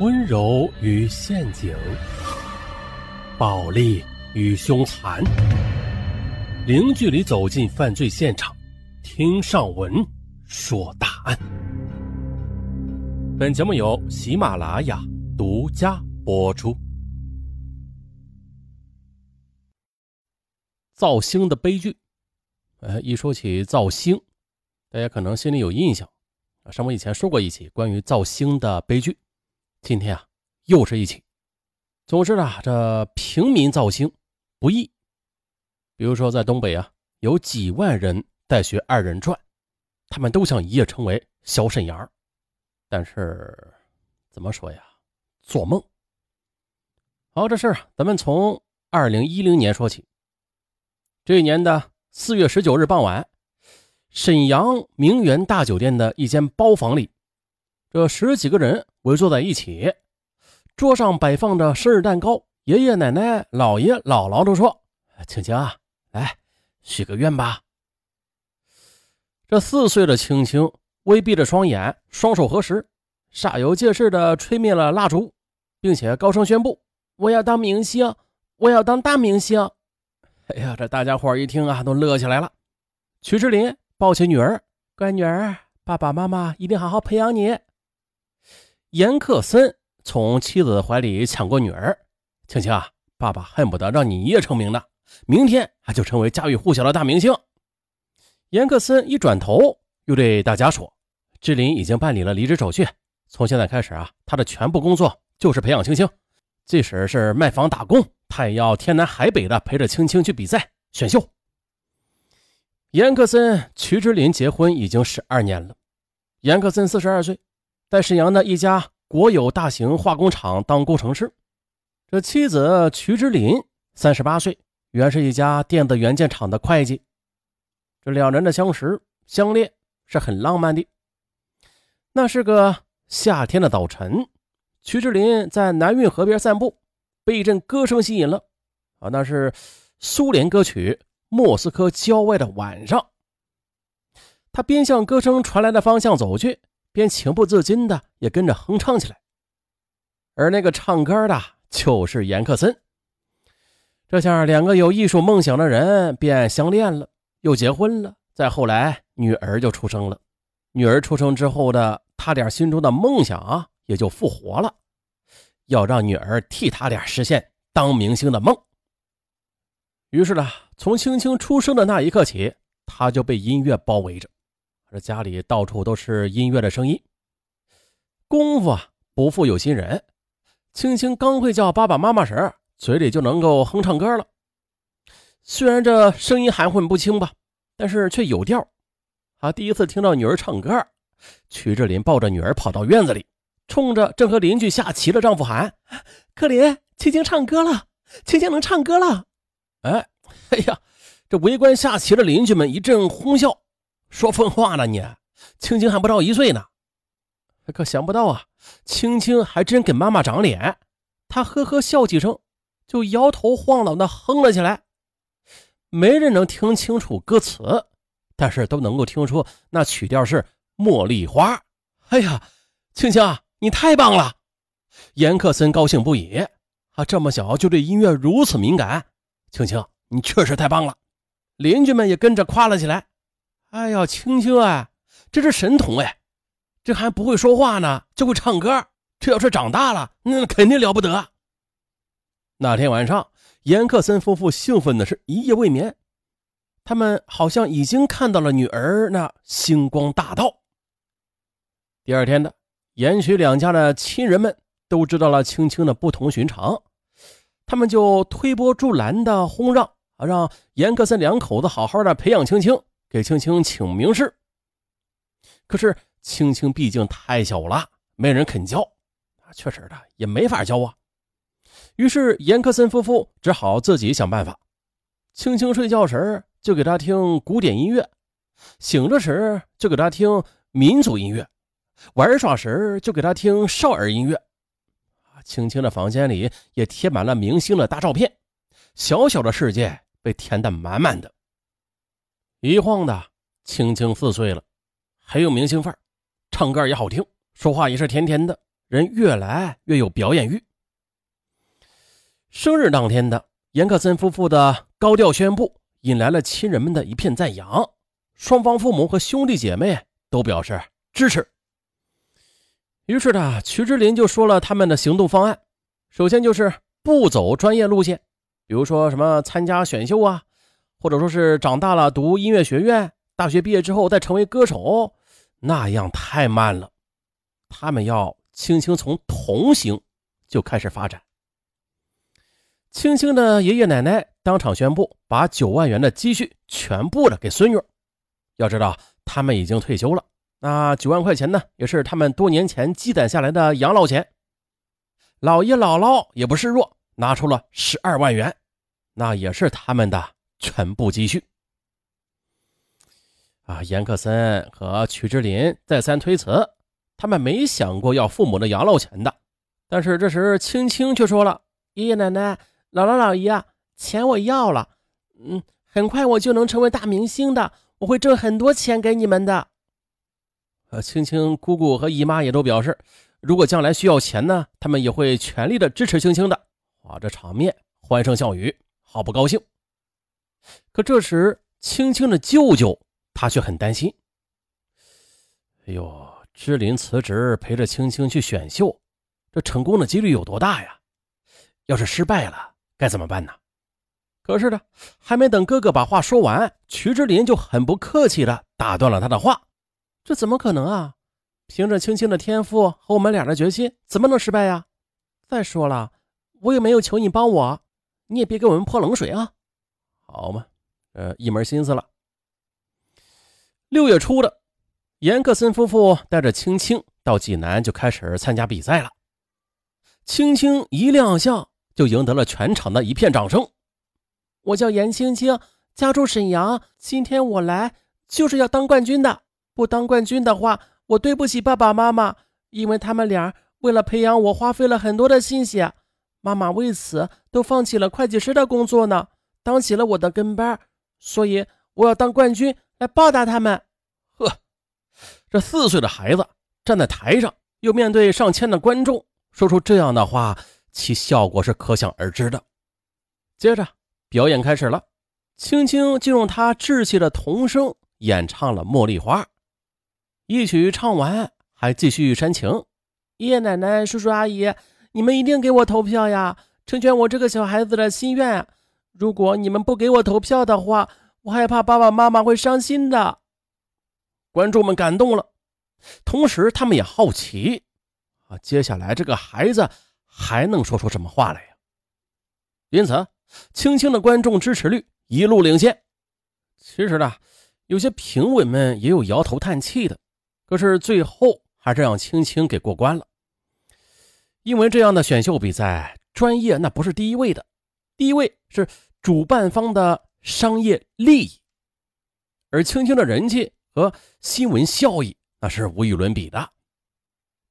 温柔与陷阱，暴力与凶残，零距离走进犯罪现场，听上文说大案。本节目由喜马拉雅独家播出。造星的悲剧，呃，一说起造星，大家可能心里有印象。啊，上文以前说过一起关于造星的悲剧，今天啊又是一起。总之啊，这平民造星不易。比如说在东北啊，有几万人在学二人转，他们都想一夜成为小沈阳，但是怎么说呀，做梦。好，这事儿咱们从二零一零年说起。这一年的四月十九日傍晚。沈阳名媛大酒店的一间包房里，这十几个人围坐在一起，桌上摆放着生日蛋糕。爷爷奶奶、姥爷姥姥都说：“青青啊，来许个愿吧。”这四岁的青青微闭着双眼，双手合十，煞有介事地吹灭了蜡烛，并且高声宣布：“我要当明星，我要当大明星！”哎呀，这大家伙一听啊，都乐起来了。曲志林。抱起女儿，乖女儿，爸爸妈妈一定好好培养你。严克森从妻子的怀里抢过女儿，青青啊，爸爸恨不得让你一夜成名呢，明天他就成为家喻户晓的大明星。严克森一转头，又对大家说：“志林已经办理了离职手续，从现在开始啊，他的全部工作就是培养青青，即使是卖房打工，他也要天南海北的陪着青青去比赛选秀。”严克森、曲志林结婚已经十二年了。严克森四十二岁，在沈阳的一家国有大型化工厂当工程师。这妻子曲之林三十八岁，原是一家电子元件厂的会计。这两人的相识相恋是很浪漫的。那是个夏天的早晨，曲之林在南运河边散步，被一阵歌声吸引了。啊，那是苏联歌曲。莫斯科郊外的晚上，他边向歌声传来的方向走去，便情不自禁的也跟着哼唱起来。而那个唱歌的就是严克森。这下两个有艺术梦想的人便相恋了，又结婚了。再后来，女儿就出生了。女儿出生之后的他俩心中的梦想啊，也就复活了，要让女儿替他俩实现当明星的梦。于是呢，从青青出生的那一刻起，他就被音乐包围着，这家里到处都是音乐的声音。功夫啊，不负有心人，青青刚会叫爸爸妈妈时，嘴里就能够哼唱歌了。虽然这声音含混不清吧，但是却有调。啊，第一次听到女儿唱歌，曲志林抱着女儿跑到院子里，冲着正和邻居下棋的丈夫喊：“克林，青青唱歌了，青青能唱歌了。”哎，哎呀，这围观下棋的邻居们一阵哄笑，说疯话呢！你青青还不到一岁呢，可想不到啊，青青还真给妈妈长脸。她呵呵笑几声，就摇头晃脑的哼了起来。没人能听清楚歌词，但是都能够听出那曲调是《茉莉花》。哎呀，青青，你太棒了！严克森高兴不已，啊，这么小就对音乐如此敏感。青青，你确实太棒了！邻居们也跟着夸了起来。哎呀，青青啊，这是神童哎！这还不会说话呢，就会唱歌。这要是长大了，那肯定了不得。那天晚上，严克森夫妇兴奋的是一夜未眠。他们好像已经看到了女儿那星光大道。第二天的严徐两家的亲人们都知道了青青的不同寻常。他们就推波助澜的哄让啊，让严克森两口子好好的培养青青，给青青请名师。可是青青毕竟太小了，没人肯教，确实的也没法教啊。于是严克森夫妇只好自己想办法。青青睡觉时就给他听古典音乐，醒着时就给他听民族音乐，玩耍时就给他听少儿音乐。青青的房间里也贴满了明星的大照片，小小的世界被填得满满的。一晃的，青青四岁了，很有明星范儿，唱歌也好听，说话也是甜甜的，人越来越有表演欲。生日当天的严克森夫妇的高调宣布，引来了亲人们的一片赞扬，双方父母和兄弟姐妹都表示支持。于是呢，曲之林就说了他们的行动方案，首先就是不走专业路线，比如说什么参加选秀啊，或者说是长大了读音乐学院，大学毕业之后再成为歌手，那样太慢了。他们要轻轻从童星就开始发展。青青的爷爷奶奶当场宣布，把九万元的积蓄全部的给孙女。要知道，他们已经退休了。那九万块钱呢，也是他们多年前积攒下来的养老钱。姥爷姥姥也不示弱，拿出了十二万元，那也是他们的全部积蓄。啊，严克森和曲之林再三推辞，他们没想过要父母的养老钱的。但是这时青青却说了：“爷爷奶奶、姥姥姥爷啊，钱我要了。嗯，很快我就能成为大明星的，我会挣很多钱给你们的。”呃，青青姑姑和姨妈也都表示，如果将来需要钱呢，他们也会全力的支持青青的。啊，这场面欢声笑语，好不高兴。可这时，青青的舅舅他却很担心。哎呦，芝林辞职陪着青青去选秀，这成功的几率有多大呀？要是失败了，该怎么办呢？可是呢，还没等哥哥把话说完，徐之林就很不客气的打断了他的话。这怎么可能啊！凭着青青的天赋和我们俩的决心，怎么能失败呀？再说了，我也没有求你帮我，你也别给我们泼冷水啊！好嘛，呃，一门心思了。六月初的，严克森夫妇带着青青到济南就开始参加比赛了。青青一亮相就赢得了全场的一片掌声。我叫严青青，家住沈阳，今天我来就是要当冠军的。不当冠军的话，我对不起爸爸妈妈，因为他们俩为了培养我，花费了很多的心血。妈妈为此都放弃了会计师的工作呢，当起了我的跟班。所以我要当冠军来报答他们。呵，这四岁的孩子站在台上，又面对上千的观众，说出这样的话，其效果是可想而知的。接着表演开始了，青青就用他稚气的童声演唱了《茉莉花》。一曲唱完，还继续煽情。爷爷奶奶、叔叔阿姨，你们一定给我投票呀，成全我这个小孩子的心愿。如果你们不给我投票的话，我害怕爸爸妈妈会伤心的。观众们感动了，同时他们也好奇啊，接下来这个孩子还能说出什么话来呀？因此，青青的观众支持率一路领先。其实呢，有些评委们也有摇头叹气的。可是最后还是让青青给过关了，因为这样的选秀比赛，专业那不是第一位的，第一位是主办方的商业利益，而青青的人气和新闻效益那是无与伦比的。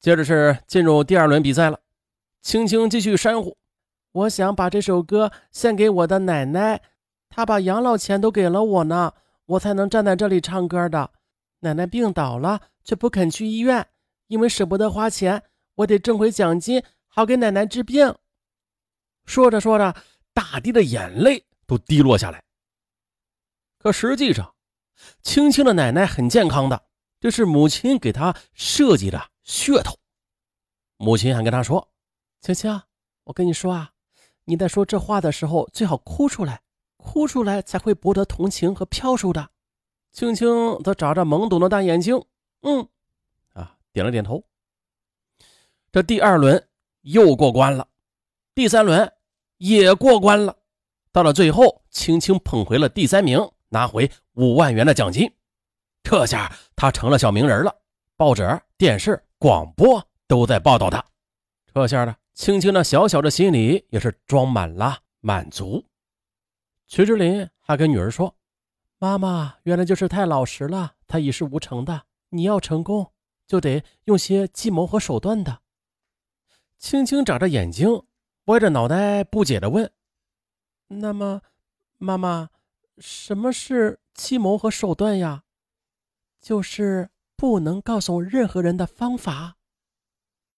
接着是进入第二轮比赛了，青青继续煽呼：“我想把这首歌献给我的奶奶，她把养老钱都给了我呢，我才能站在这里唱歌的。奶奶病倒了。”却不肯去医院，因为舍不得花钱。我得挣回奖金，好给奶奶治病。说着说着，大滴的眼泪都滴落下来。可实际上，青青的奶奶很健康的，这是母亲给她设计的噱头。母亲还跟她说：“青青，我跟你说啊，你在说这话的时候，最好哭出来，哭出来才会博得同情和票数的。”青青则眨着懵懂的大眼睛。嗯，啊，点了点头。这第二轮又过关了，第三轮也过关了。到了最后，青青捧回了第三名，拿回五万元的奖金。这下他成了小名人了，报纸、电视、广播都在报道他。这下呢，青青那小小的心里也是装满了满足。徐志林还跟女儿说：“妈妈原来就是太老实了，她一事无成的。”你要成功，就得用些计谋和手段的。青青眨着眼睛，歪着脑袋，不解的问：“那么，妈妈，什么是计谋和手段呀？”就是不能告诉任何人的方法。